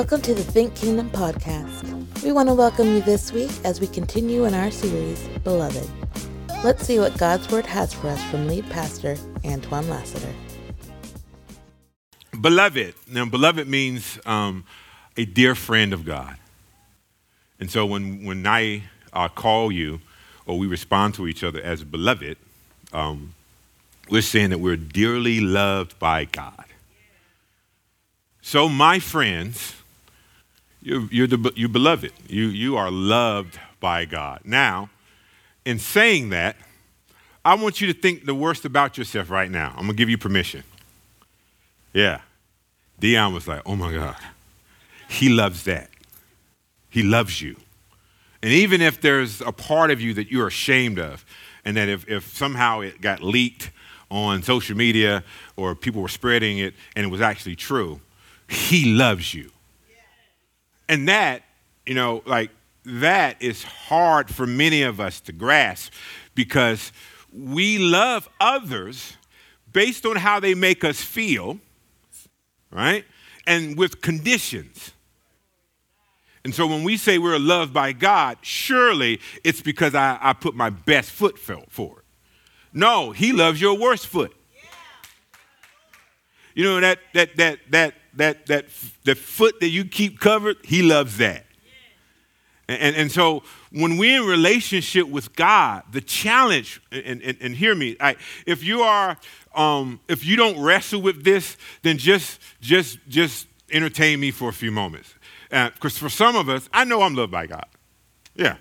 Welcome to the Think Kingdom podcast. We want to welcome you this week as we continue in our series, Beloved. Let's see what God's Word has for us from lead pastor Antoine Lassiter. Beloved. Now, beloved means um, a dear friend of God. And so when, when I uh, call you or we respond to each other as beloved, um, we're saying that we're dearly loved by God. So, my friends, you're, you're, the, you're beloved. You, you are loved by God. Now, in saying that, I want you to think the worst about yourself right now. I'm going to give you permission. Yeah. Dion was like, oh my God. He loves that. He loves you. And even if there's a part of you that you're ashamed of, and that if, if somehow it got leaked on social media or people were spreading it and it was actually true, he loves you. And that, you know, like that is hard for many of us to grasp because we love others based on how they make us feel, right? And with conditions. And so when we say we're loved by God, surely it's because I, I put my best foot forward. No, He loves your worst foot. You know that that that that that that the foot that you keep covered, He loves that. And, and so when we're in relationship with God, the challenge, and, and, and hear me, I, if you are, um, if you don't wrestle with this, then just, just, just entertain me for a few moments. Because uh, for some of us, I know I'm loved by God. Yeah.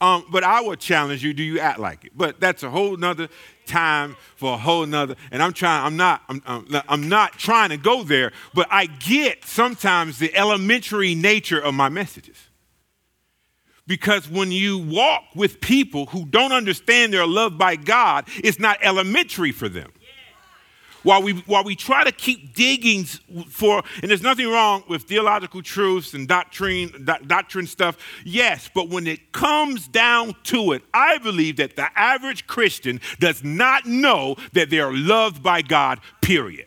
Um, but I would challenge you, do you act like it? But that's a whole nother time for a whole nother. And I'm trying, I'm not, I'm, I'm, I'm not trying to go there, but I get sometimes the elementary nature of my messages. Because when you walk with people who don't understand they're loved by God, it's not elementary for them. While we, while we try to keep digging for, and there's nothing wrong with theological truths and doctrine, do, doctrine stuff, yes, but when it comes down to it, I believe that the average Christian does not know that they are loved by God, period.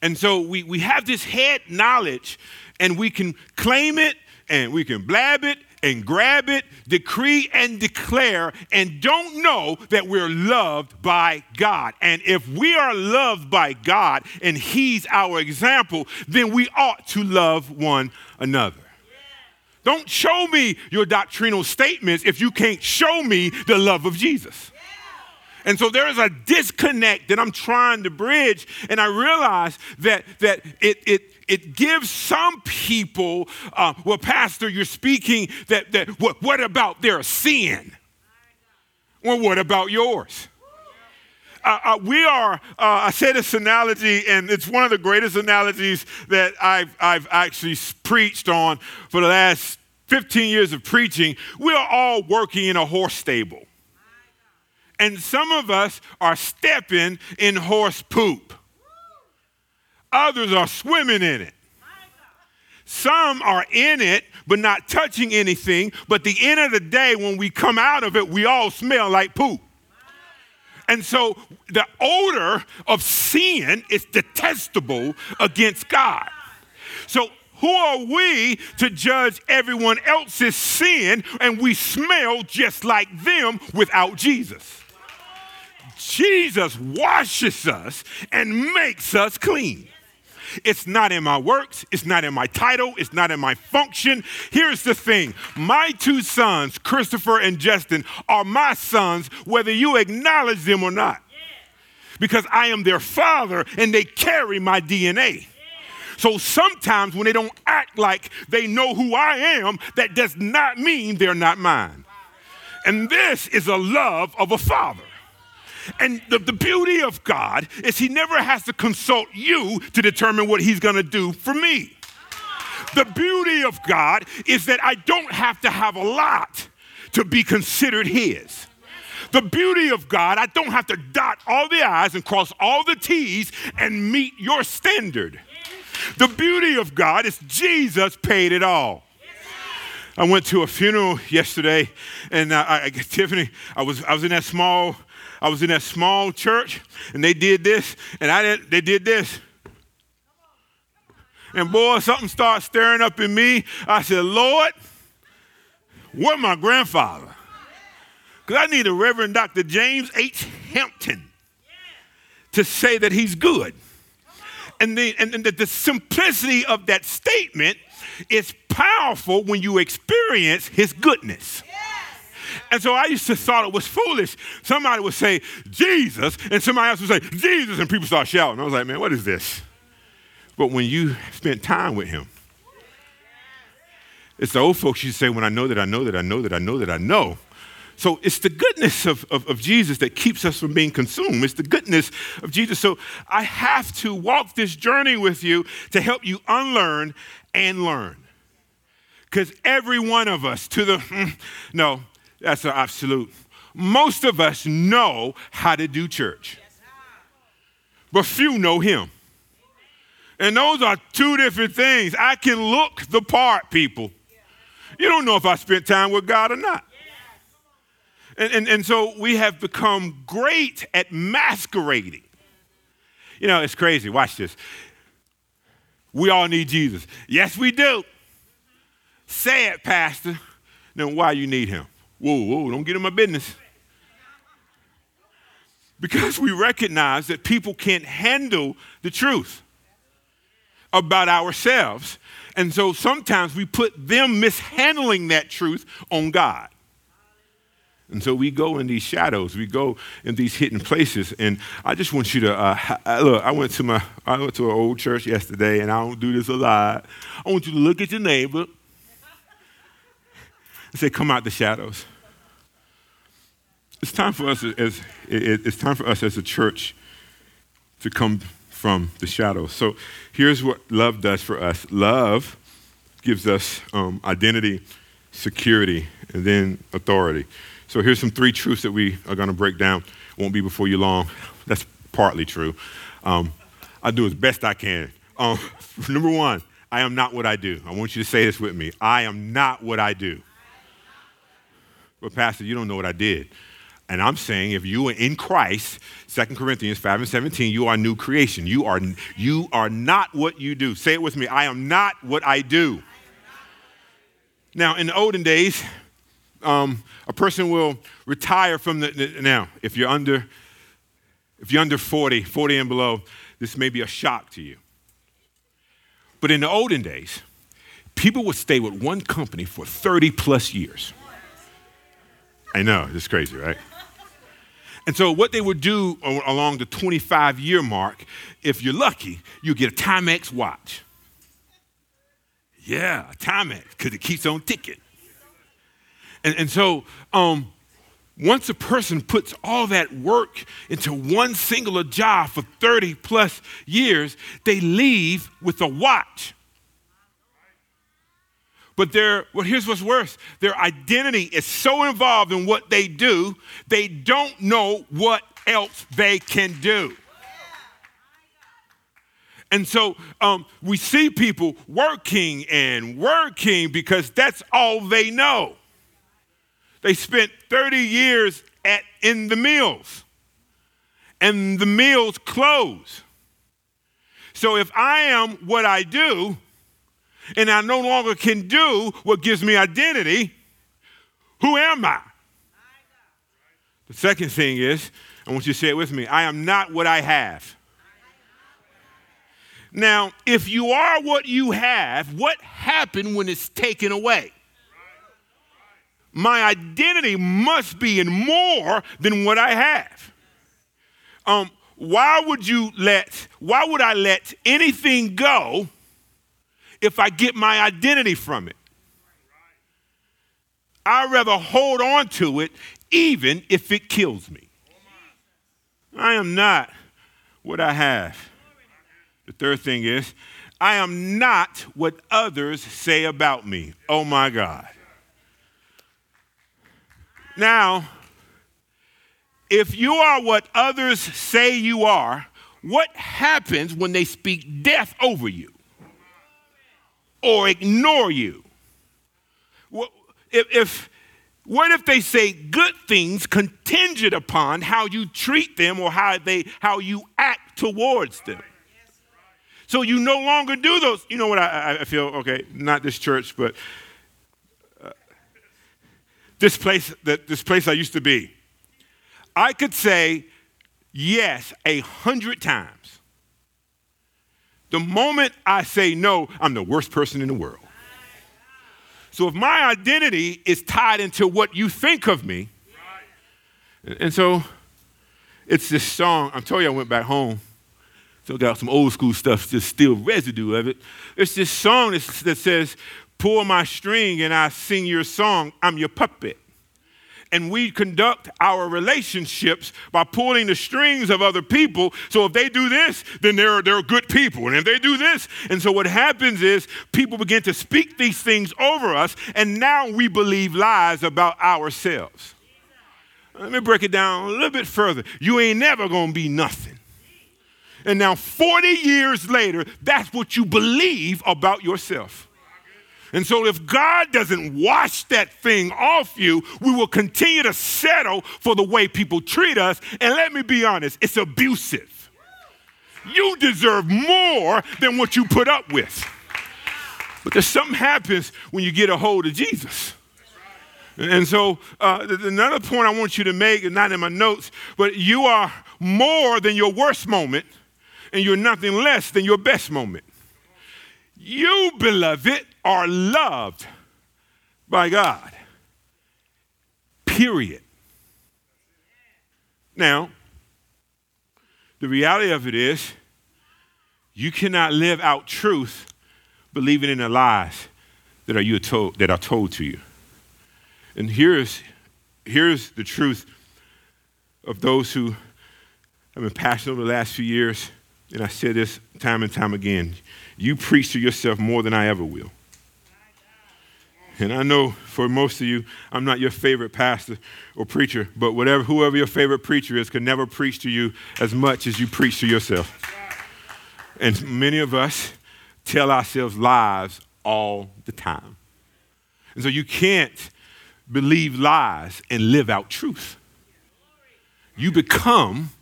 And so we, we have this head knowledge and we can claim it and we can blab it and grab it, decree and declare, and don't know that we're loved by God. And if we are loved by God and He's our example, then we ought to love one another. Don't show me your doctrinal statements if you can't show me the love of Jesus. And so there is a disconnect that I'm trying to bridge, and I realize that, that it, it, it gives some people, uh, well, Pastor, you're speaking that, that what, what about their sin? Well, what about yours? Uh, uh, we are, uh, I say this analogy, and it's one of the greatest analogies that I've, I've actually preached on for the last 15 years of preaching. We are all working in a horse stable. And some of us are stepping in horse poop. Others are swimming in it. Some are in it, but not touching anything. But the end of the day, when we come out of it, we all smell like poop. And so the odor of sin is detestable against God. So who are we to judge everyone else's sin and we smell just like them without Jesus? Jesus washes us and makes us clean. It's not in my works, it's not in my title, it's not in my function. Here's the thing my two sons, Christopher and Justin, are my sons, whether you acknowledge them or not. Because I am their father and they carry my DNA. So sometimes when they don't act like they know who I am, that does not mean they're not mine. And this is a love of a father. And the, the beauty of God is He never has to consult you to determine what He's going to do for me. The beauty of God is that I don't have to have a lot to be considered His. The beauty of God, I don't have to dot all the I's and cross all the T's and meet your standard. The beauty of God is Jesus paid it all. I went to a funeral yesterday, and uh, I, Tiffany, I was I was in that small I was in that small church and they did this and I did, they did this. And boy, something started stirring up in me. I said, Lord, what my grandfather? Because I need a Reverend Dr. James H. Hampton to say that he's good. And the, and, the, the simplicity of that statement is powerful when you experience his goodness. And so I used to thought it was foolish. Somebody would say Jesus, and somebody else would say Jesus, and people start shouting. I was like, man, what is this? But when you spent time with him, it's the old folks to say, when I know that I know that I know that I know that I know. So it's the goodness of, of, of, Jesus that keeps us from being consumed. It's the goodness of Jesus. So I have to walk this journey with you to help you unlearn and learn. Because every one of us, to the, no, that's an absolute. Most of us know how to do church, but few know Him. And those are two different things. I can look the part, people. You don't know if I spent time with God or not. And, and, and so we have become great at masquerading. You know, it's crazy. Watch this. We all need Jesus. Yes, we do. Say it, Pastor. Then why you need him? Whoa, whoa, don't get in my business. Because we recognize that people can't handle the truth about ourselves. And so sometimes we put them mishandling that truth on God. And so we go in these shadows, we go in these hidden places. And I just want you to uh, look. I went to my I went to an old church yesterday, and I don't do this a lot. I want you to look at your neighbor and say, "Come out the shadows." It's time for us as it's time for us as a church to come from the shadows. So here's what love does for us. Love gives us um, identity, security, and then authority. So here's some three truths that we are going to break down. Won't be before you long. That's partly true. Um, I do as best I can. Um, number one, I am not what I do. I want you to say this with me. I am not what I do. But Pastor, you don't know what I did. And I'm saying if you are in Christ, 2 Corinthians 5 and 17, you are new creation. You are, you are not what you do. Say it with me. I am not what I do. Now, in the olden days, um, a person will retire from the, the, now if you're under if you're under 40 40 and below this may be a shock to you but in the olden days people would stay with one company for 30 plus years i know it's crazy right and so what they would do along the 25 year mark if you're lucky you get a timex watch yeah a timex because it keeps on ticking and, and so um, once a person puts all that work into one singular job for 30 plus years, they leave with a watch. But well, here's what's worse their identity is so involved in what they do, they don't know what else they can do. And so um, we see people working and working because that's all they know. They spent 30 years at, in the mills, and the mills close. So if I am what I do, and I no longer can do what gives me identity, who am I? The second thing is, I want you to say it with me I am not what I have. Now, if you are what you have, what happened when it's taken away? my identity must be in more than what I have. Um, why would you let, why would I let anything go if I get my identity from it? I'd rather hold on to it even if it kills me. I am not what I have. The third thing is, I am not what others say about me. Oh my God. Now, if you are what others say you are, what happens when they speak death over you or ignore you? If, if, what if they say good things contingent upon how you treat them or how, they, how you act towards them? So you no longer do those. You know what I, I feel? Okay, not this church, but uh, this place that this place I used to be. I could say yes a hundred times. The moment I say no, I'm the worst person in the world. So if my identity is tied into what you think of me, and so it's this song. I'm telling you I went back home. Still got some old school stuff, just still residue of it. It's this song that says, Pull my string and I sing your song. I'm your puppet and we conduct our relationships by pulling the strings of other people. So if they do this, then they're, they're good people. And if they do this, and so what happens is people begin to speak these things over us, and now we believe lies about ourselves. Let me break it down a little bit further. You ain't never gonna be nothing. And now, 40 years later, that's what you believe about yourself. And so, if God doesn't wash that thing off you, we will continue to settle for the way people treat us. And let me be honest, it's abusive. You deserve more than what you put up with. But there's something happens when you get a hold of Jesus. And so, uh, another point I want you to make, not in my notes, but you are more than your worst moment, and you're nothing less than your best moment. You, beloved, are loved by God. Period. Now, the reality of it is, you cannot live out truth believing in the lies that are, you told, that are told to you. And here's, here's the truth of those who have been passionate over the last few years, and I said this time and time again. You preach to yourself more than I ever will. And I know for most of you, I'm not your favorite pastor or preacher, but whatever, whoever your favorite preacher is can never preach to you as much as you preach to yourself. And many of us tell ourselves lies all the time. And so you can't believe lies and live out truth. You become,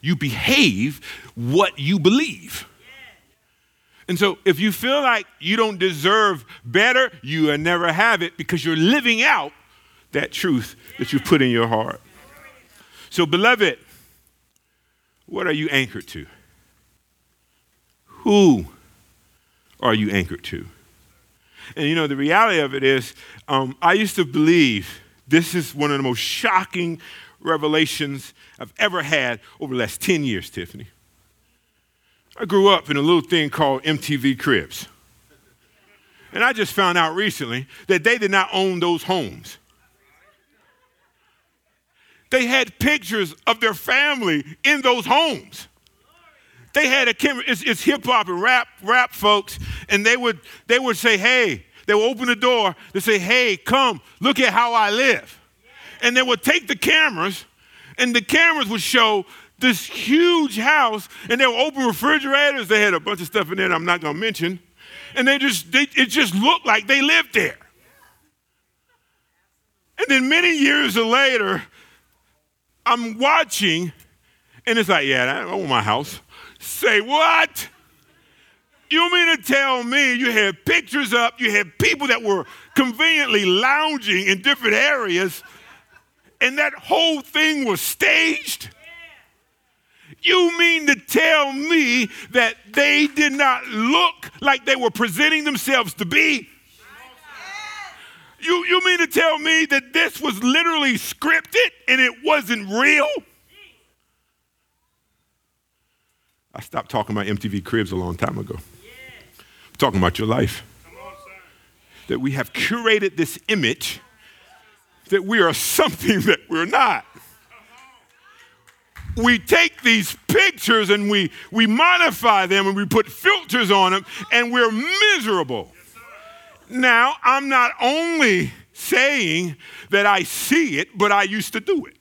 you behave what you believe. And so if you feel like you don't deserve better, you will never have it because you're living out that truth that you put in your heart. So, beloved, what are you anchored to? Who are you anchored to? And you know, the reality of it is, um, I used to believe this is one of the most shocking revelations I've ever had over the last 10 years, Tiffany. I grew up in a little thing called MTV Cribs. And I just found out recently that they did not own those homes. They had pictures of their family in those homes. They had a camera, it's, it's hip hop and rap, rap folks, and they would, they would say, hey, they would open the door, they say, hey, come, look at how I live. And they would take the cameras, and the cameras would show this huge house, and they were open refrigerators. They had a bunch of stuff in there I'm not going to mention. And they just, they, it just looked like they lived there. And then many years later, I'm watching, and it's like, yeah, I own my house. Say what? You mean to tell me you had pictures up, you had people that were conveniently lounging in different areas, and that whole thing was staged? You mean to tell me that they did not look like they were presenting themselves to be? You, you mean to tell me that this was literally scripted and it wasn't real? I stopped talking about MTV Cribs a long time ago. I'm talking about your life. That we have curated this image that we are something that we're not we take these pictures and we, we modify them and we put filters on them and we're miserable. Now, I'm not only saying that I see it, but I used to do it.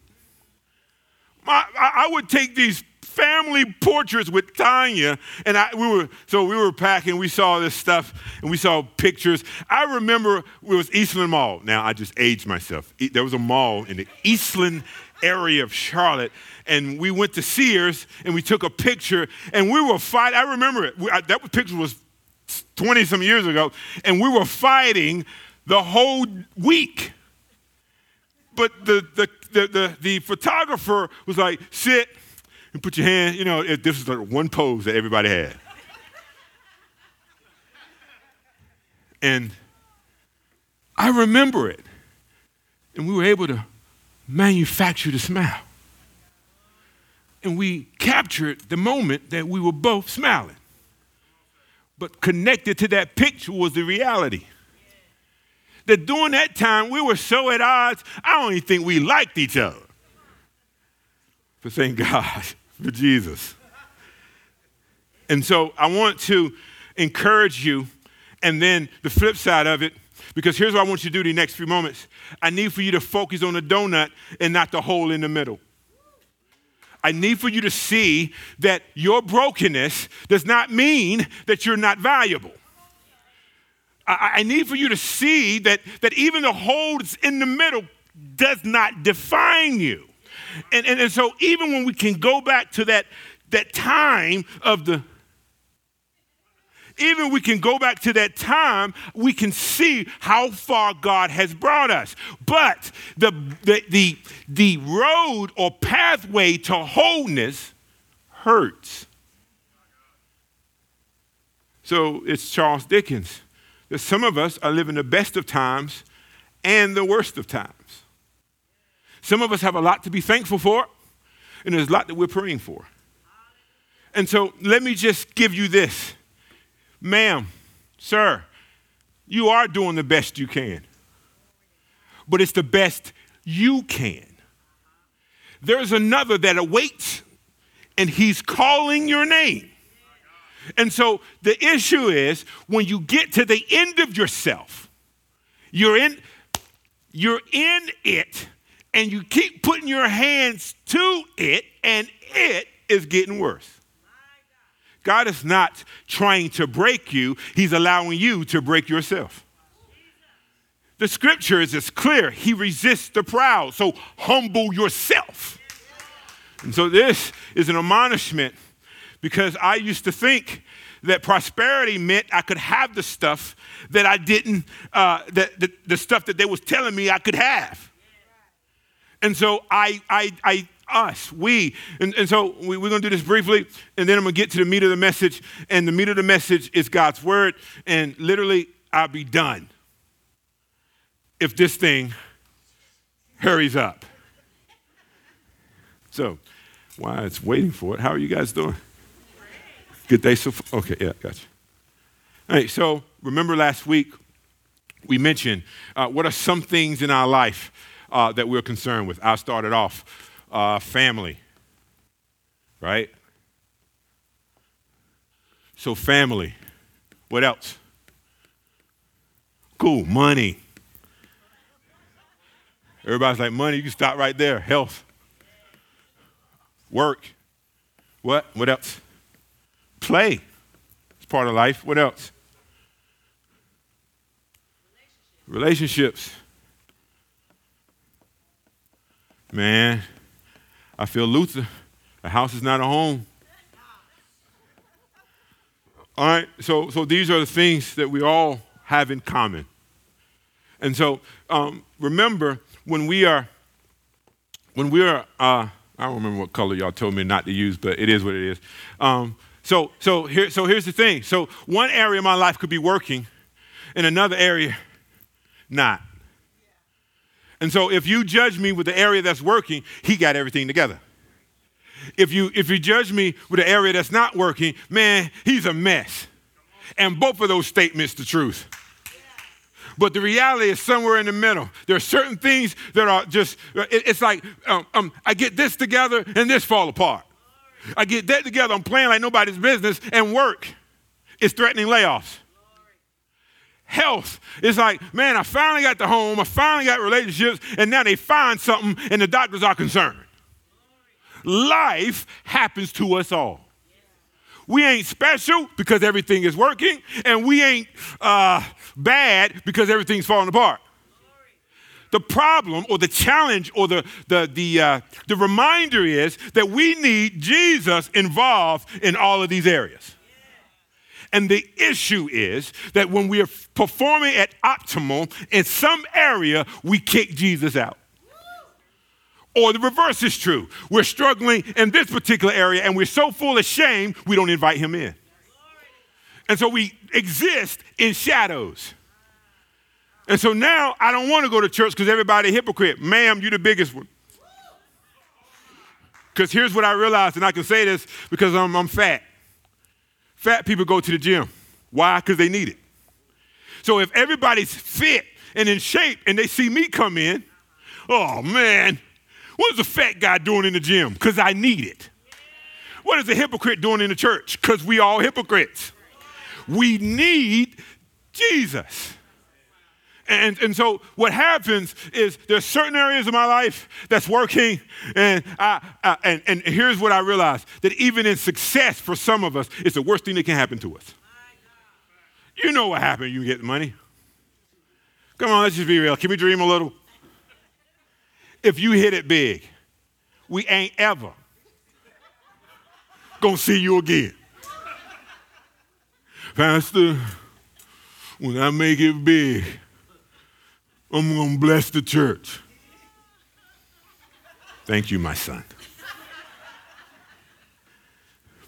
I, I would take these family portraits with Tanya, and I, we were so we were packing. We saw this stuff, and we saw pictures. I remember it was Eastland Mall. Now I just aged myself. There was a mall in the Eastland area of Charlotte, and we went to Sears and we took a picture, and we were fighting. I remember it. We, I, that picture was 20 some years ago, and we were fighting the whole week. But the, the, the, the, the photographer was like, sit and put your hand, you know, it, this is like one pose that everybody had. and I remember it. And we were able to manufacture the smile. And we captured the moment that we were both smiling. But connected to that picture was the reality. That during that time, we were so at odds, I don't even think we liked each other. But thank God for Jesus. And so I want to encourage you, and then the flip side of it, because here's what I want you to do the next few moments. I need for you to focus on the donut and not the hole in the middle. I need for you to see that your brokenness does not mean that you're not valuable. I, I need for you to see that, that even the hole in the middle does not define you. And, and, and so even when we can go back to that, that time of the even we can go back to that time, we can see how far God has brought us. But the, the, the, the road or pathway to wholeness hurts. So it's Charles Dickens that some of us are living the best of times and the worst of times. Some of us have a lot to be thankful for, and there's a lot that we're praying for. And so let me just give you this. Ma'am, sir, you are doing the best you can, but it's the best you can. There's another that awaits, and he's calling your name. And so the issue is when you get to the end of yourself, you're in, you're in it and you keep putting your hands to it, and it is getting worse. God is not trying to break you, He's allowing you to break yourself. The scripture is as clear. He resists the proud, so humble yourself. And so this is an admonishment because I used to think that prosperity meant I could have the stuff that I didn't, uh, that, the, the stuff that they was telling me I could have. And so I, I, I us, we. And, and so we, we're going to do this briefly, and then I'm going to get to the meat of the message. And the meat of the message is God's word. And literally, I'll be done if this thing hurries up. So, while it's waiting for it, how are you guys doing? Good day so far? Okay, yeah, gotcha. All right, so remember last week we mentioned uh, what are some things in our life uh, that we're concerned with. I started off uh, family, right? So, family. What else? Cool, money. Everybody's like, money, you can stop right there. Health, work. What? What else? Play. It's part of life. What else? Relationships. Man, I feel Luther. A house is not a home. All right, so, so these are the things that we all have in common. And so um, remember, when we are, when we are, uh, I don't remember what color y'all told me not to use, but it is what it is. Um, so, so, here, so here's the thing. So one area of my life could be working, and another area not. And so if you judge me with the area that's working, he got everything together. If you if you judge me with the area that's not working, man, he's a mess. And both of those statements the truth. But the reality is somewhere in the middle. There are certain things that are just, it's like um, um, I get this together and this fall apart. I get that together, I'm playing like nobody's business, and work is threatening layoffs health. It's like, man, I finally got the home, I finally got relationships, and now they find something and the doctors are concerned. life happens to us all. We ain't special because everything is working, and we ain't uh, bad because everything's falling apart. The problem or the challenge or the, the, the, uh, the reminder is that we need Jesus involved in all of these areas. And the issue is that when we are performing at optimal in some area, we kick Jesus out. Or the reverse is true. We're struggling in this particular area and we're so full of shame, we don't invite him in. And so we exist in shadows. And so now I don't want to go to church because everybody hypocrite. Ma'am, you're the biggest one. Because here's what I realized, and I can say this because I'm, I'm fat. Fat people go to the gym. Why? Because they need it. So if everybody's fit and in shape and they see me come in, oh man, what is a fat guy doing in the gym? Because I need it. What is a hypocrite doing in the church? Because we all hypocrites. We need Jesus. And, and so what happens is there's certain areas of my life that's working, and, I, I, and, and here's what I realized that even in success for some of us, it's the worst thing that can happen to us. You know what happens you get money. Come on, let's just be real. Can we dream a little? If you hit it big, we ain't ever gonna see you again. Pastor, when I make it big, I'm going to bless the church. Thank you, my son.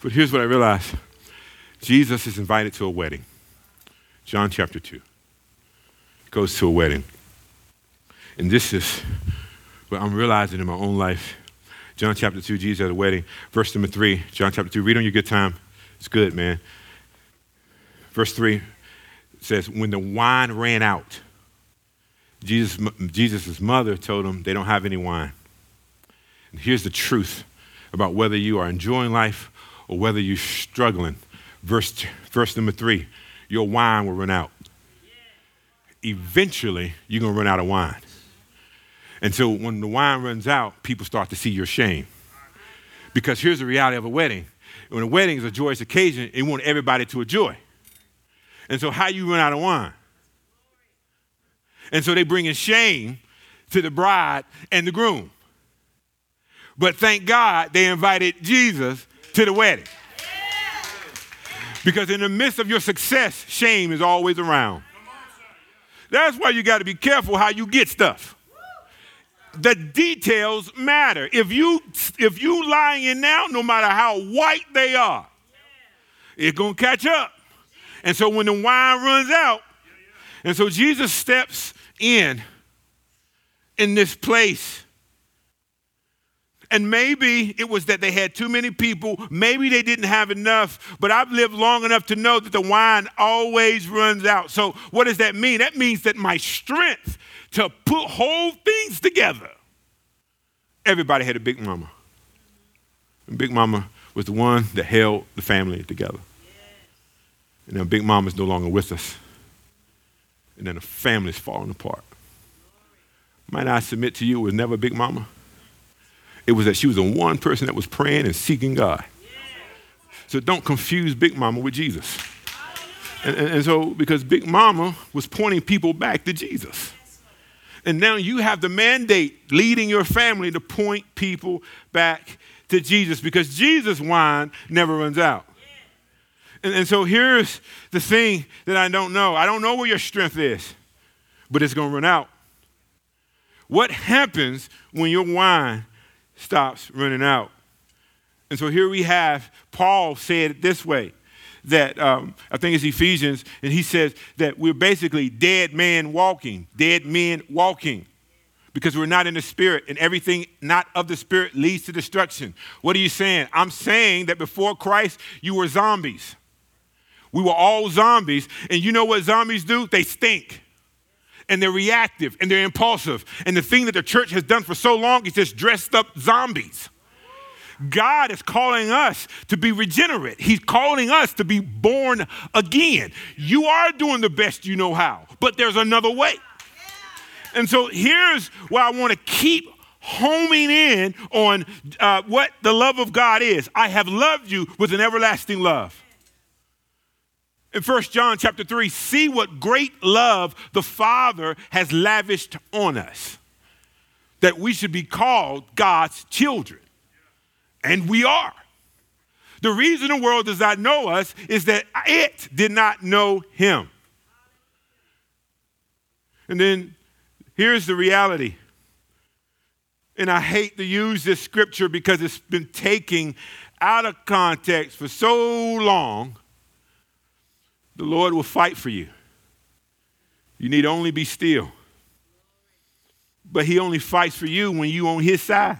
But here's what I realized Jesus is invited to a wedding. John chapter 2. Goes to a wedding. And this is what I'm realizing in my own life. John chapter 2, Jesus at a wedding. Verse number 3, John chapter 2. Read on your good time. It's good, man. Verse 3 says, When the wine ran out, Jesus' Jesus' mother told him they don't have any wine. And here's the truth about whether you are enjoying life or whether you're struggling. Verse, verse number three your wine will run out. Eventually, you're going to run out of wine. And so when the wine runs out, people start to see your shame. Because here's the reality of a wedding. When a wedding is a joyous occasion, you want everybody to enjoy. And so how you run out of wine? And so they bring in shame to the bride and the groom. But thank God they invited Jesus to the wedding. Because in the midst of your success, shame is always around. That's why you got to be careful how you get stuff. The details matter. If you if you lying in now, no matter how white they are, it's gonna catch up. And so when the wine runs out, and so Jesus steps in in this place. And maybe it was that they had too many people. Maybe they didn't have enough. But I've lived long enough to know that the wine always runs out. So, what does that mean? That means that my strength to put whole things together. Everybody had a big mama. And Big Mama was the one that held the family together. And now Big Mama's no longer with us and then the family's falling apart. Might I submit to you, it was never Big Mama. It was that she was the one person that was praying and seeking God. So don't confuse Big Mama with Jesus. And, and, and, so, because Big Mama was pointing people back to Jesus. And now you have the mandate leading your family to point people back to Jesus because Jesus' wine never runs out. And, and so here's the thing that I don't know I don't know where your strength is, but it's going to run out. What happens when your wine stops running out? And so here we have Paul said it this way that um, I think it's Ephesians, and he says that we're basically dead men walking, dead men walking because we're not in the spirit and everything not of the spirit leads to destruction. What are you saying? I'm saying that before Christ, you were zombies. We were all zombies. And you know what zombies do? They stink. And they're reactive and they're impulsive. And the thing that the church has done for so long is just dressed up zombies. God is calling us to be regenerate. He's calling us to be born again. You are doing the best you know how, but there's another way. And so here's where I want to keep homing in on uh, what the love of God is. I have loved you with an everlasting love. In 1 John chapter 3, see what great love the Father has lavished on us. That we should be called God's children. And we are. The reason the world does not know us is that it did not know him. And then here's the reality and I hate to use this scripture because it's been taken out of context for so long. The Lord will fight for you. You need only be still. But He only fights for you when you on His side.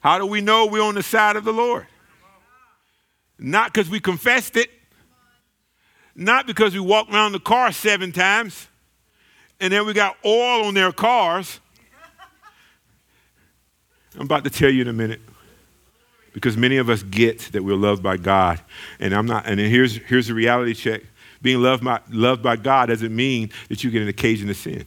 How do we know we're on the side of the Lord? Not because we confessed it, not because we walked around the car seven times and then we got oil on their cars. I'm about to tell you in a minute. Because many of us get that we're loved by God. And I'm not, and here's, here's the reality check. Being loved by, loved by God doesn't mean that you get an occasion to sin.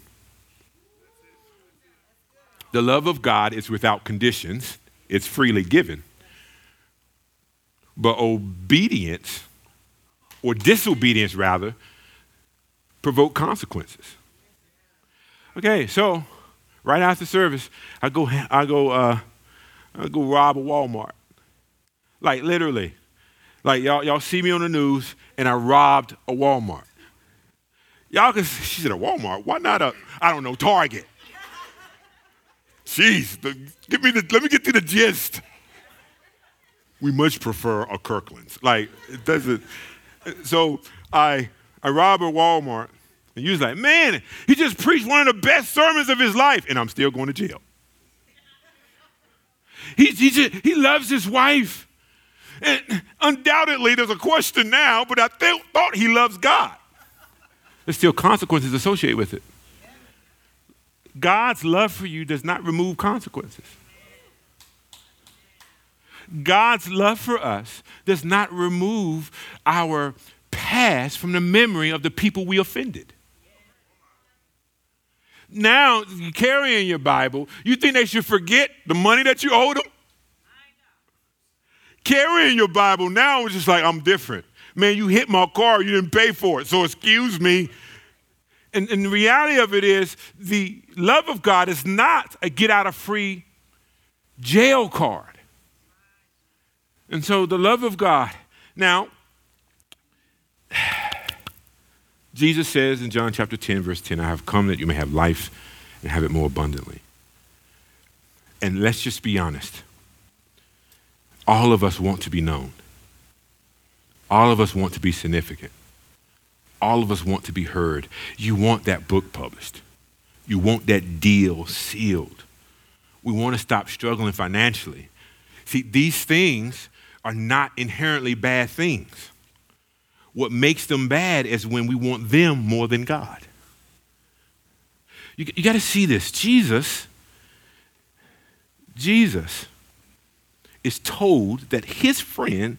The love of God is without conditions, it's freely given. But obedience, or disobedience rather, provoke consequences. Okay, so right after service, I go, I go, uh, I go rob a Walmart. Like literally, like y'all, y'all see me on the news, and I robbed a Walmart. Y'all can, she said a Walmart. Why not a, I don't know, Target? Jeez, the, give me the, let me get to the gist. We much prefer a Kirkland's. Like it doesn't. So I, I rob a Walmart and you was like, man, he just preached one of the best sermons of his life, and I'm still going to jail. He, he, just, he loves his wife. And undoubtedly, there's a question now, but I th- thought he loves God. There's still consequences associated with it. God's love for you does not remove consequences. God's love for us does not remove our past from the memory of the people we offended now carrying your Bible, you think they should forget the money that you owed them? Carrying your Bible now is just like, I'm different. Man, you hit my car, you didn't pay for it, so excuse me. And, and the reality of it is, the love of God is not a get out of free jail card. And so the love of God. Now, Jesus says in John chapter 10, verse 10, I have come that you may have life and have it more abundantly. And let's just be honest. All of us want to be known. All of us want to be significant. All of us want to be heard. You want that book published. You want that deal sealed. We want to stop struggling financially. See, these things are not inherently bad things. What makes them bad is when we want them more than God. You, you got to see this. Jesus, Jesus is told that his friend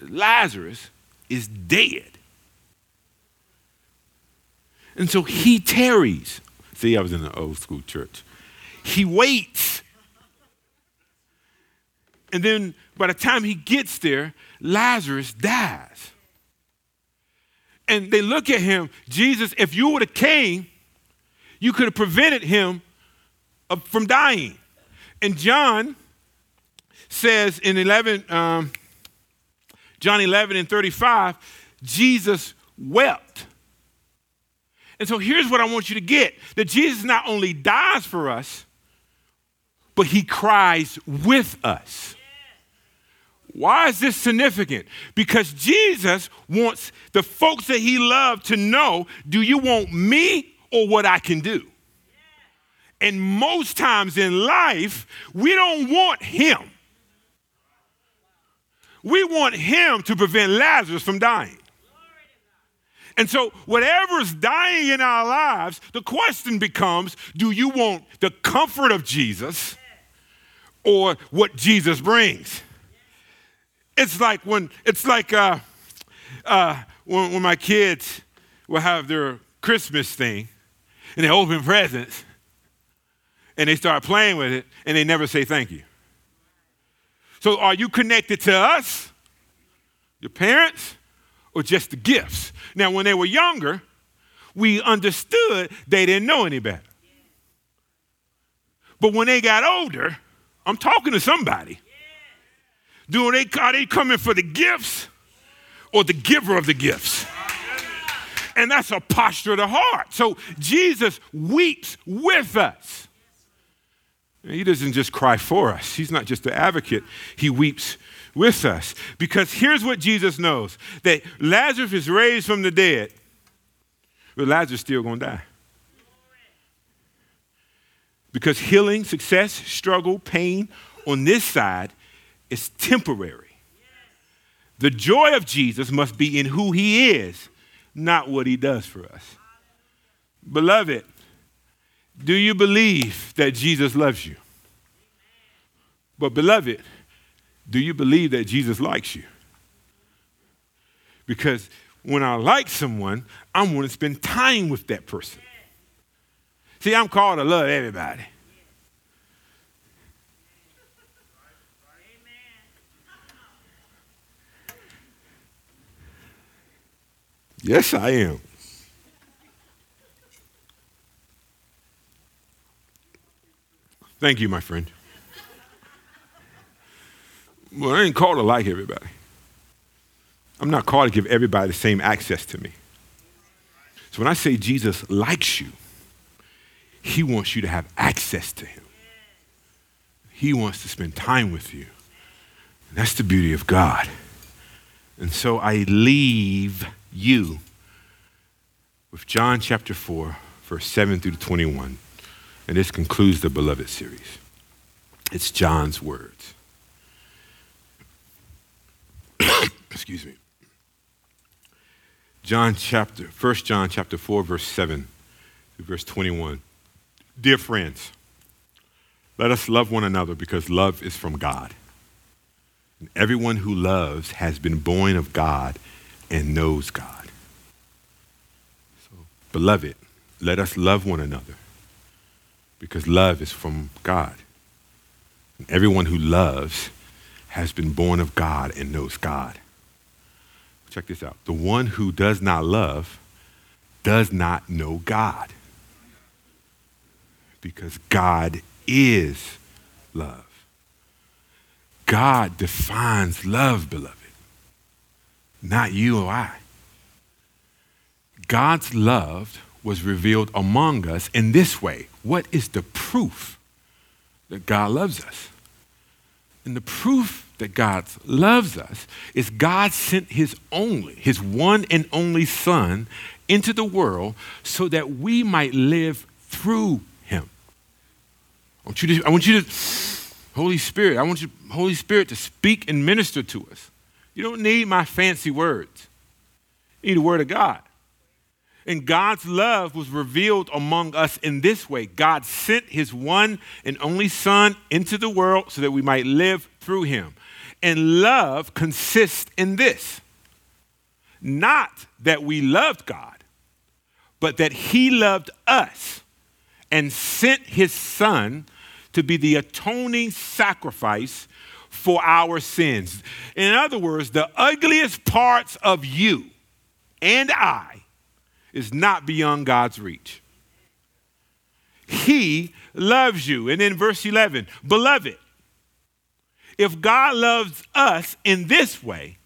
Lazarus is dead. And so he tarries. See, I was in an old school church. He waits. And then by the time he gets there, Lazarus dies and they look at him, Jesus, if you would have came, you could have prevented him from dying. And John says in 11, um, John 11 and 35, Jesus wept. And so here's what I want you to get that Jesus not only dies for us, but he cries with us. Why is this significant? Because Jesus wants the folks that he loved to know do you want me or what I can do? And most times in life, we don't want him. We want him to prevent Lazarus from dying. And so, whatever's dying in our lives, the question becomes do you want the comfort of Jesus or what Jesus brings? It's like when it's like uh, uh, when, when my kids will have their Christmas thing and they open presents. and they start playing with it and they never say thank you. So are you connected to us, your parents, or just the gifts? Now, when they were younger, we understood they didn't know any better. But when they got older, I'm talking to somebody. Do they are they coming for the gifts or the giver of the gifts? And that's a posture of the heart. So Jesus weeps with us. He doesn't just cry for us. He's not just the advocate. He weeps with us. Because here's what Jesus knows that Lazarus is raised from the dead, but Lazarus still gonna die. Because healing, success, struggle, pain on this side is temporary. The joy of Jesus must be in who he is, not what he does for us. Beloved, do you believe that Jesus loves you? But, beloved, do you believe that Jesus likes you? Because when I like someone, I want to spend time with that person. See, I'm called to love everybody. Yes, I am. Thank you, my friend. Well, I ain't called to like everybody. I'm not called to give everybody the same access to me. So when I say Jesus likes you, he wants you to have access to him. He wants to spend time with you. And that's the beauty of God. And so I leave you with John chapter 4, verse 7 through 21. And this concludes the Beloved series. It's John's words. Excuse me. John chapter, 1 John chapter 4, verse 7 through verse 21. Dear friends, let us love one another because love is from God. And everyone who loves has been born of God and knows God. So, beloved, let us love one another because love is from God. And everyone who loves has been born of God and knows God. Check this out. The one who does not love does not know God because God is love. God defines love, beloved, not you or I. God's love was revealed among us in this way. What is the proof that God loves us? And the proof that God loves us is God sent his only, his one and only Son into the world so that we might live through him. I want you to, I want you to, Holy Spirit, I want you, Holy Spirit, to speak and minister to us. You don't need my fancy words. You need the word of God. And God's love was revealed among us in this way God sent his one and only Son into the world so that we might live through him. And love consists in this not that we loved God, but that he loved us and sent his son to be the atoning sacrifice for our sins. In other words, the ugliest parts of you and I is not beyond God's reach. He loves you. And in verse 11, beloved, if God loves us in this way,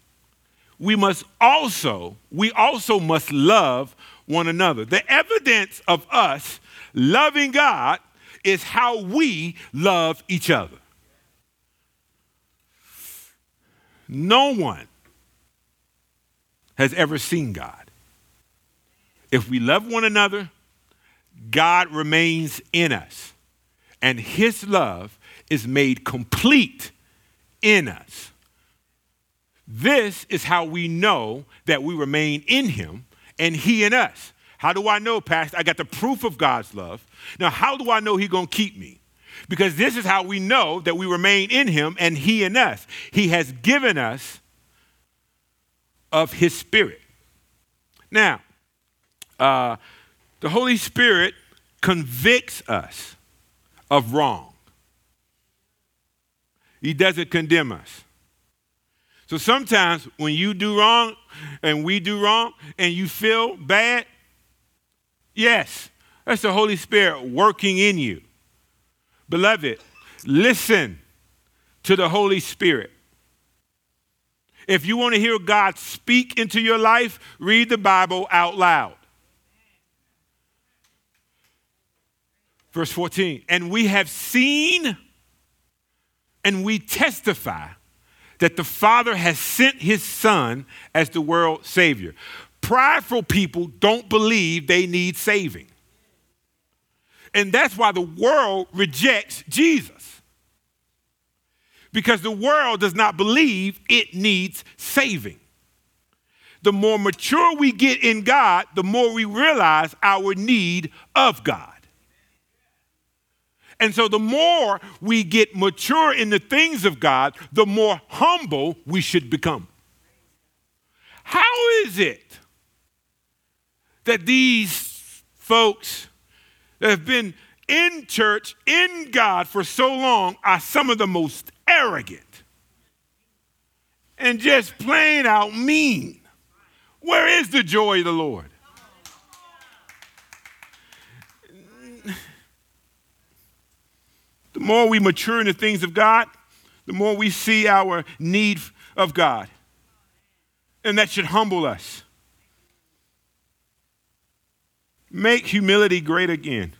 we must also, we also must love one another. The evidence of us Loving God is how we love each other. No one has ever seen God. If we love one another, God remains in us, and his love is made complete in us. This is how we know that we remain in him and he in us. How do I know, Pastor? I got the proof of God's love. Now, how do I know He's going to keep me? Because this is how we know that we remain in Him and He in us. He has given us of His Spirit. Now, uh, the Holy Spirit convicts us of wrong. He doesn't condemn us. So sometimes when you do wrong and we do wrong and you feel bad, yes, that's the Holy Spirit working in you. Beloved, listen to the Holy Spirit. If you want to hear God speak into your life, read the Bible out loud. Verse 14, and we have seen and we testify that the Father has sent his Son as the world's Savior. Prideful people don't believe they need saving. And that's why the world rejects Jesus. Because the world does not believe it needs saving. The more mature we get in God, the more we realize our need of God. And so, the more we get mature in the things of God, the more humble we should become. How is it that these folks that have been in church, in God for so long, are some of the most arrogant and just plain out mean. Where is the joy of the Lord? The more we mature in the things of God, the more we see our need of God. And that should humble us. Make humility great again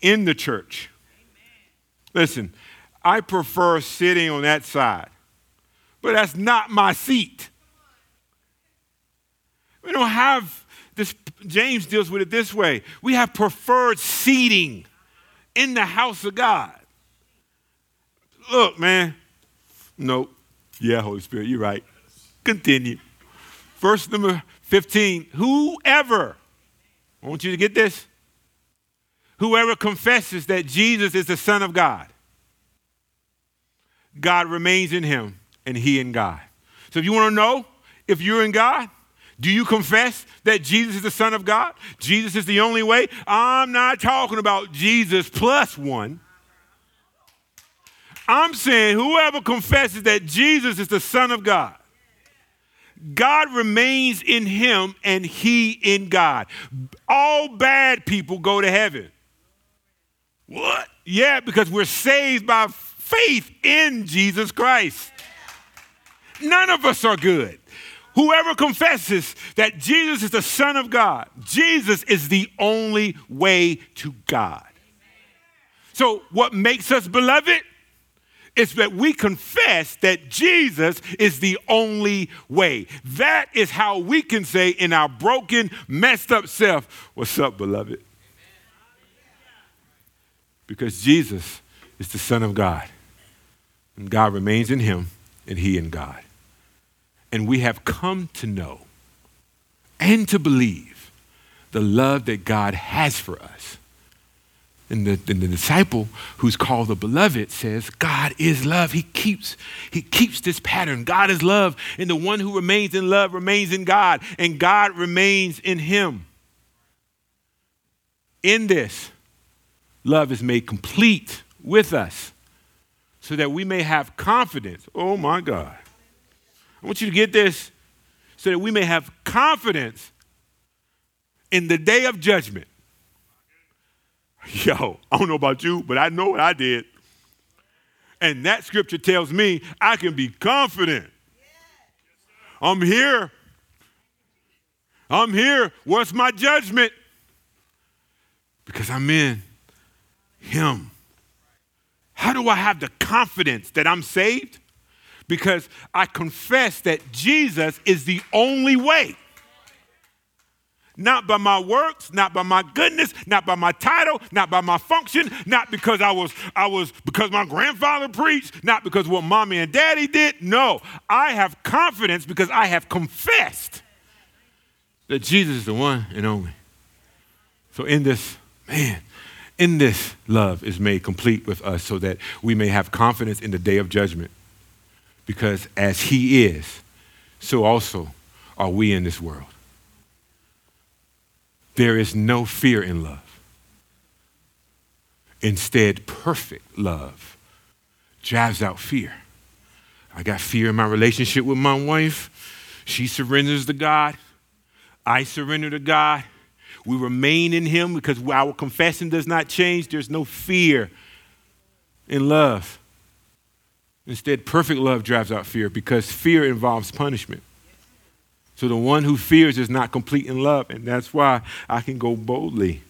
in the church. Listen, I prefer sitting on that side, but that's not my seat. We don't have this, James deals with it this way we have preferred seating in the house of God. Look, man. Nope. Yeah, Holy Spirit, you're right. Continue. Verse number 15 Whoever I want you to get this. Whoever confesses that Jesus is the Son of God, God remains in him and he in God. So if you want to know if you're in God, do you confess that Jesus is the Son of God? Jesus is the only way? I'm not talking about Jesus plus one. I'm saying whoever confesses that Jesus is the Son of God, God remains in him and he in God. All bad people go to heaven. What? Yeah, because we're saved by faith in Jesus Christ. None of us are good. Whoever confesses that Jesus is the Son of God, Jesus is the only way to God. So, what makes us beloved? is that we confess that Jesus is the only way. That is how we can say in our broken, messed up self, What's up, beloved? Because Jesus is the Son of God, and God remains in him, and he in God. And we have come to know and to believe the love that God has for us and the, and the disciple who's called the beloved says, God is love. He keeps, he keeps this pattern. God is love. And the one who remains in love remains in God, and God remains in him. In this, love is made complete with us so that we may have confidence. Oh my God. I want you to get this so that we may have confidence in the day of judgment. Yo, I don't know about you, but I know what I did. And that scripture tells me I can be confident. I'm here. I'm here. What's my judgment? Because I'm in Him. How do I have the confidence that I'm saved? Because I confess that Jesus is the only way not by my works, not by my goodness, not by my title, not by my function, not because I was I was because my grandfather preached, not because what mommy and daddy did. No, I have confidence because I have confessed that Jesus is the one and only. So in this, man, in this love is made complete with us so that we may have confidence in the day of judgment. Because as he is, so also are we in this world. There is no fear in love. Instead, perfect love drives out fear. I got fear in my relationship with my wife. She surrenders to God. I surrender to God. We remain in Him because our confession does not change. There's no fear in love. Instead, perfect love drives out fear because fear involves punishment. So the one who fears is not complete in love, and that's why I can go boldly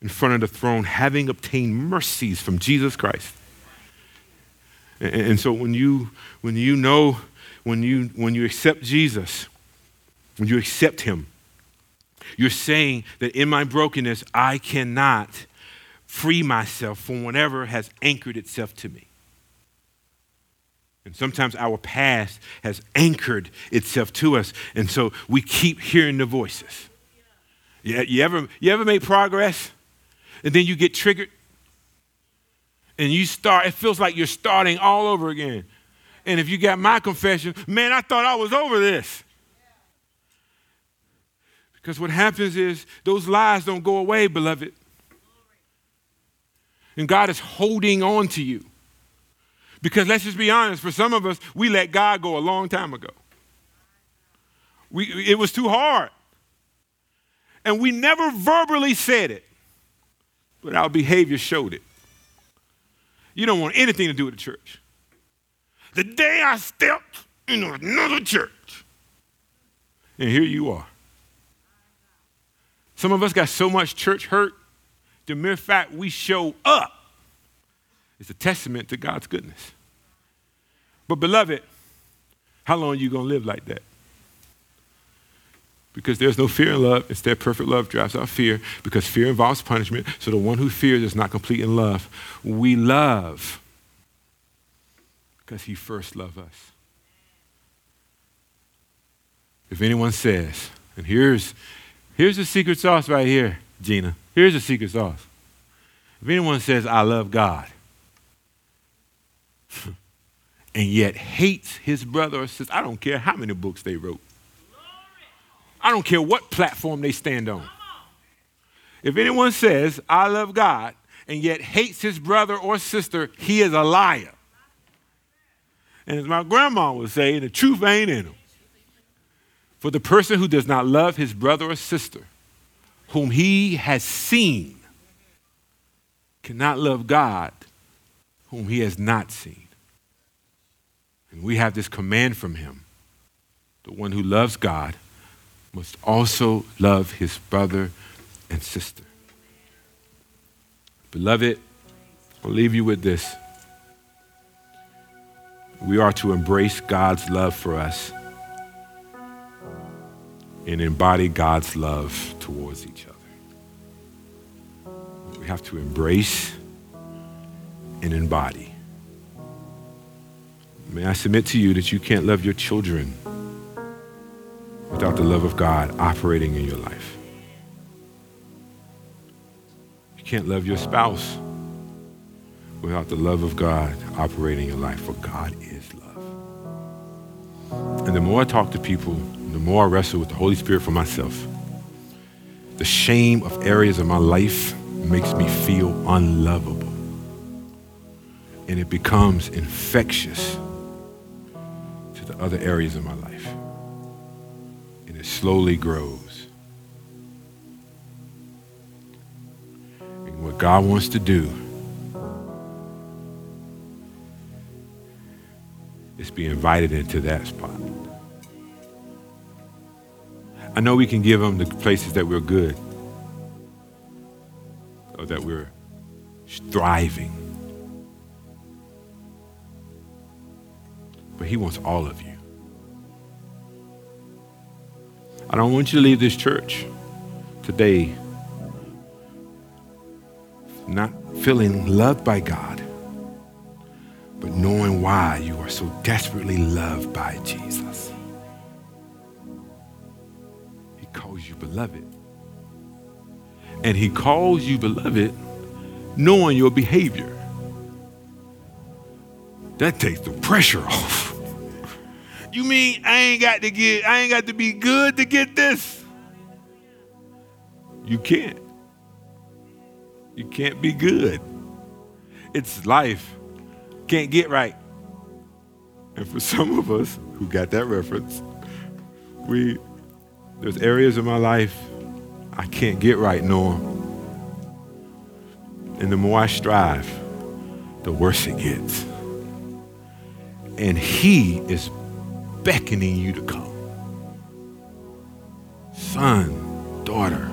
in front of the throne, having obtained mercies from Jesus Christ. And, and so when you when you know when you when you accept Jesus, when you accept him, you're saying that in my brokenness I cannot free myself from whatever has anchored itself to me. And sometimes our past has anchored itself to us, and so we keep hearing the voices. You, you, ever, you ever make progress, and then you get triggered? And you start, it feels like you're starting all over again. And if you got my confession, man, I thought I was over this. Because what happens is those lies don't go away, beloved. And God is holding on to you. Because let's just be honest, for some of us, we let God go a long time ago. We, it was too hard. And we never verbally said it, but our behavior showed it. You don't want anything to do with the church. The day I stepped into another church, and here you are. Some of us got so much church hurt, the mere fact we show up is a testament to God's goodness. But, beloved, how long are you going to live like that? Because there's no fear in love. Instead, perfect love drives out fear because fear involves punishment. So the one who fears is not complete in love. We love because he first loved us. If anyone says, and here's, here's the secret sauce right here, Gina. Here's the secret sauce. If anyone says, I love God, and yet hates his brother or sister, I don't care how many books they wrote. I don't care what platform they stand on. If anyone says, I love God, and yet hates his brother or sister, he is a liar. And as my grandma would say, the truth ain't in him. For the person who does not love his brother or sister, whom he has seen, cannot love God, whom he has not seen. And we have this command from him the one who loves God must also love his brother and sister. Beloved, I'll leave you with this. We are to embrace God's love for us and embody God's love towards each other. We have to embrace and embody. May I submit to you that you can't love your children without the love of God operating in your life. You can't love your spouse without the love of God operating in your life, for God is love. And the more I talk to people, the more I wrestle with the Holy Spirit for myself, the shame of areas of my life makes me feel unlovable. And it becomes infectious other areas of my life And it slowly grows. And what God wants to do is be invited into that spot. I know we can give them the places that we're good or that we're thriving. But He wants all of you. I don't want you to leave this church today not feeling loved by God, but knowing why you are so desperately loved by Jesus. He calls you beloved. And he calls you beloved knowing your behavior. That takes the pressure off. You mean I ain't got to get, I ain't got to be good to get this? You can't. You can't be good. It's life. Can't get right. And for some of us who got that reference, we there's areas of my life I can't get right, Norm. And the more I strive, the worse it gets. And He is beckoning you to come. Son, daughter.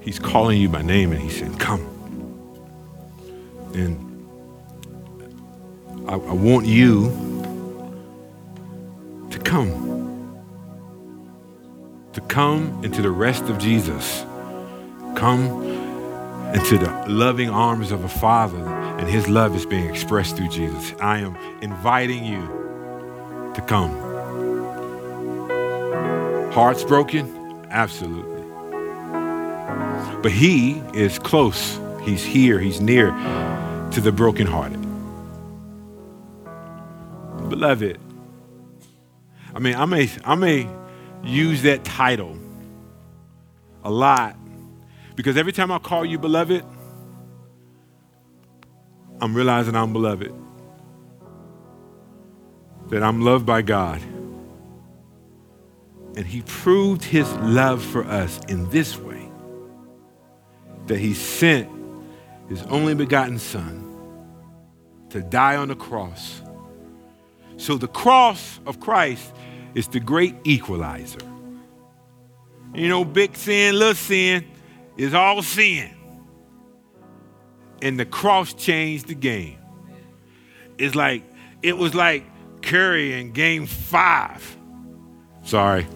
He's calling you by name and He's saying, Come. And I, I want you to come. To come into the rest of Jesus. Come into the loving arms of a Father, and His love is being expressed through Jesus. I am inviting you to come. Hearts broken? Absolutely. But He is close. He's here. He's near to the brokenhearted. Beloved, I mean, I may, I may use that title a lot because every time I call you beloved, I'm realizing I'm beloved. That I'm loved by God. And He proved His love for us in this way that He sent His only begotten Son to die on the cross. So the cross of Christ is the great equalizer. You know, big sin, little sin is all sin. And the cross changed the game. It's like, it was like Curry in game five. Sorry.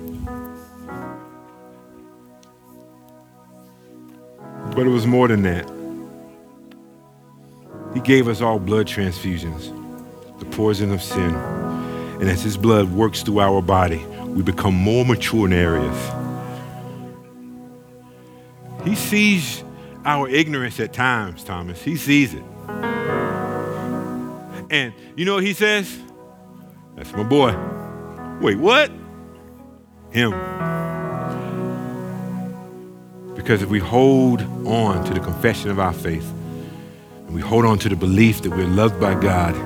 But it was more than that. He gave us all blood transfusions, the poison of sin. And as his blood works through our body, we become more mature in areas he sees our ignorance at times, Thomas. He sees it. And you know what he says? That's my boy. Wait, what? Him. Because if we hold on to the confession of our faith, and we hold on to the belief that we're loved by God,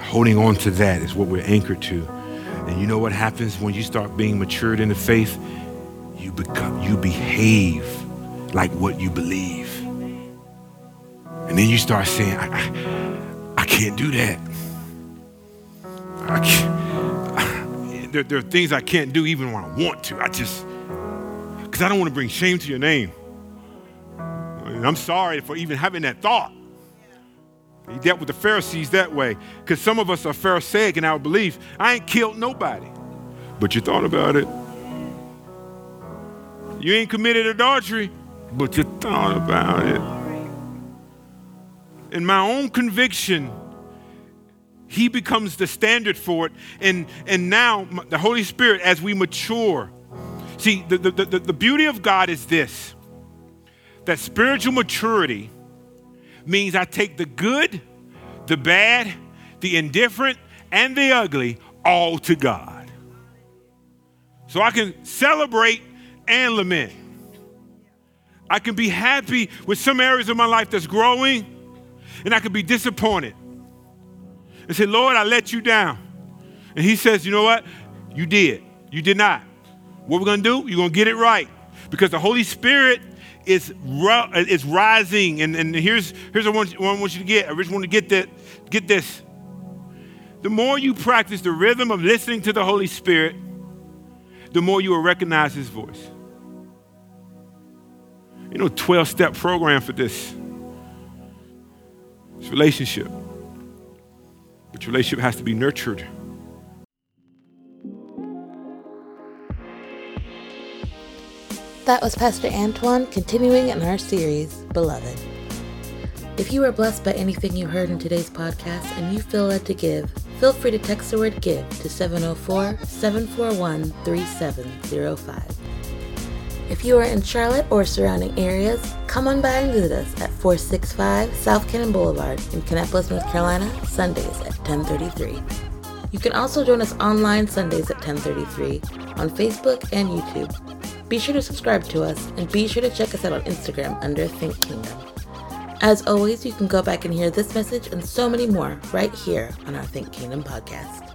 holding on to that is what we're anchored to. And you know what happens when you start being matured in the faith? you become you behave like what you believe. And then you start saying, I, I, I can't do that. I can't, there, there are things I can't do even when I want to. I just, because I don't want to bring shame to your name. And I'm sorry for even having that thought. He dealt with the Pharisees that way because some of us are Pharisaic in our belief. I ain't killed nobody. But you thought about it. You ain't committed adultery, but you thought about it. In my own conviction, he becomes the standard for it. And, and now, the Holy Spirit, as we mature, see, the, the, the, the beauty of God is this that spiritual maturity means I take the good, the bad, the indifferent, and the ugly all to God. So I can celebrate and lament. I can be happy with some areas of my life that's growing, and I can be disappointed and say, Lord, I let you down. And He says, You know what? You did. You did not. What we're going to do, you're going to get it right because the Holy Spirit is, is rising. And, and here's, here's what I, want, what I want you to get. I just want to get, that, get this. The more you practice the rhythm of listening to the Holy Spirit, the more you will recognize His voice you know, 12 step program for this. This relationship. But relationship has to be nurtured. That was Pastor Antoine continuing in our series, Beloved. If you were blessed by anything you heard in today's podcast and you feel led to give, feel free to text the word GIVE to 704 741 3705. If you are in Charlotte or surrounding areas, come on by and visit us at 465 South Cannon Boulevard in Kannapolis, North Carolina, Sundays at 1033. You can also join us online Sundays at 1033 on Facebook and YouTube. Be sure to subscribe to us and be sure to check us out on Instagram under Think Kingdom. As always, you can go back and hear this message and so many more right here on our Think Kingdom podcast.